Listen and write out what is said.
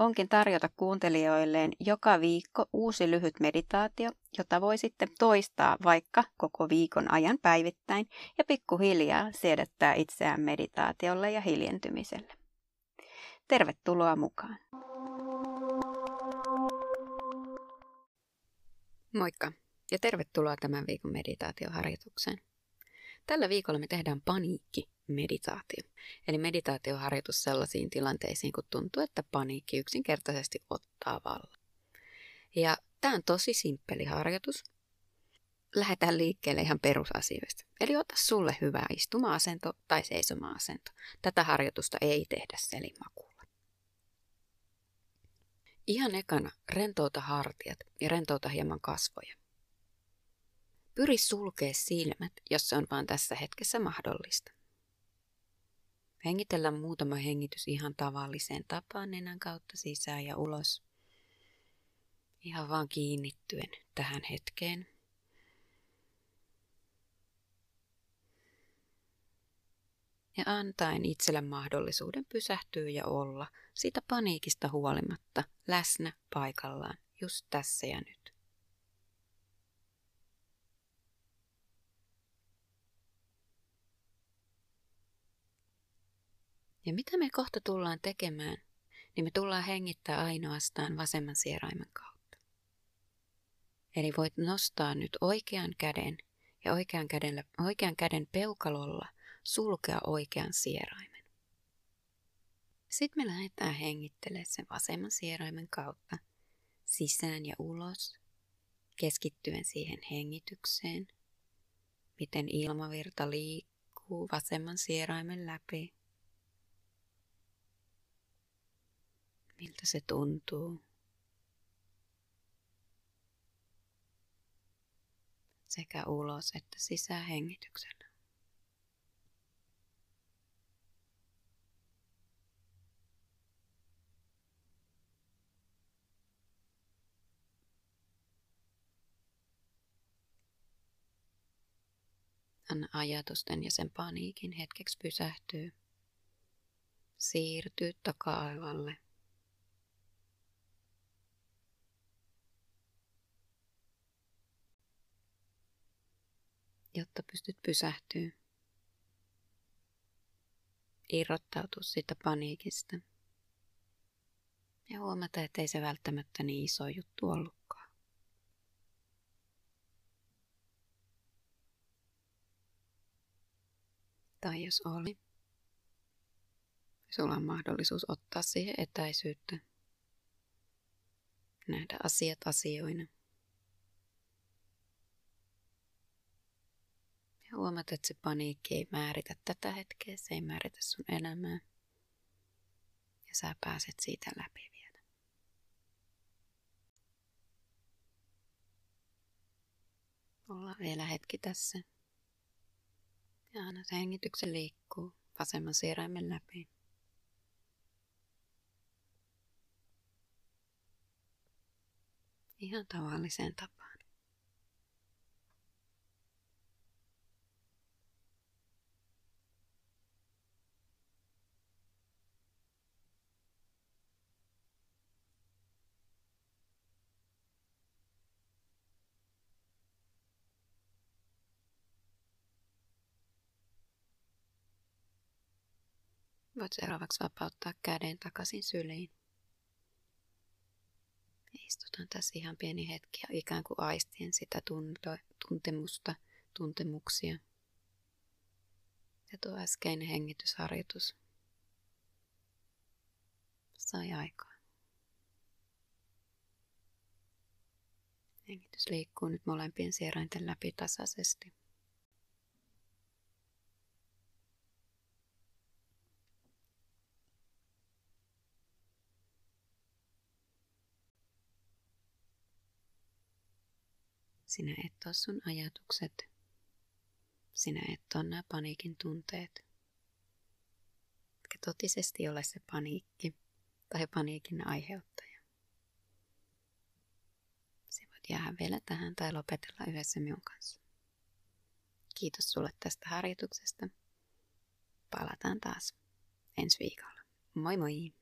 onkin tarjota kuuntelijoilleen joka viikko uusi lyhyt meditaatio, jota voi sitten toistaa vaikka koko viikon ajan päivittäin ja pikkuhiljaa siedättää itseään meditaatiolle ja hiljentymiselle. Tervetuloa mukaan! Moikka ja tervetuloa tämän viikon meditaatioharjoitukseen. Tällä viikolla me tehdään paniikki meditaatio. Eli meditaatioharjoitus sellaisiin tilanteisiin, kun tuntuu, että paniikki yksinkertaisesti ottaa vallan. Ja tämä on tosi simppeli harjoitus. Lähdetään liikkeelle ihan perusasioista. Eli ota sulle hyvä istuma-asento tai seisoma-asento. Tätä harjoitusta ei tehdä selimakuulla. Ihan ekana rentouta hartiat ja rentouta hieman kasvoja. Pyri sulkea silmät, jos se on vaan tässä hetkessä mahdollista. Hengitellä muutama hengitys ihan tavalliseen tapaan nenän kautta sisään ja ulos. Ihan vaan kiinnittyen tähän hetkeen. Ja antaen itselle mahdollisuuden pysähtyä ja olla siitä paniikista huolimatta läsnä paikallaan just tässä ja nyt. Ja mitä me kohta tullaan tekemään, niin me tullaan hengittää ainoastaan vasemman sieraimen kautta. Eli voit nostaa nyt oikean käden ja oikean, kädellä, oikean käden peukalolla sulkea oikean sieraimen. Sitten me lähdetään hengittelemään sen vasemman sieraimen kautta sisään ja ulos, keskittyen siihen hengitykseen, miten ilmavirta liikkuu vasemman sieraimen läpi miltä se tuntuu. Sekä ulos että sisähengityksellä. Anna ajatusten ja sen paniikin hetkeksi pysähtyy. Siirtyy taka-aivalle – jotta pystyt pysähtyä. Irrottautua siitä paniikista. Ja huomata, että ei se välttämättä niin iso juttu ollutkaan. Tai jos oli, sulla on mahdollisuus ottaa siihen etäisyyttä. Nähdä asiat asioina. Huomata, että se paniikki ei määritä tätä hetkeä, se ei määritä sun elämää. Ja sä pääset siitä läpi vielä. Ollaan vielä hetki tässä. Ja anna hengityksen liikkuu vasemman sieraimen läpi. Ihan tavalliseen tapaan. Voit seuraavaksi vapauttaa käden takaisin syliin. Istutaan tässä ihan pieni hetki ja ikään kuin aistien sitä tunto, tuntemusta, tuntemuksia. Ja tuo äskeinen hengitysharjoitus sai aikaa. Hengitys liikkuu nyt molempien sierainten läpi tasaisesti. Sinä et ole sun ajatukset. Sinä et ole nämä paniikin tunteet. Etkä totisesti ole se paniikki tai paniikin aiheuttaja. Se voit jäädä vielä tähän tai lopetella yhdessä minun kanssa. Kiitos sulle tästä harjoituksesta. Palataan taas ensi viikolla. Moi moi!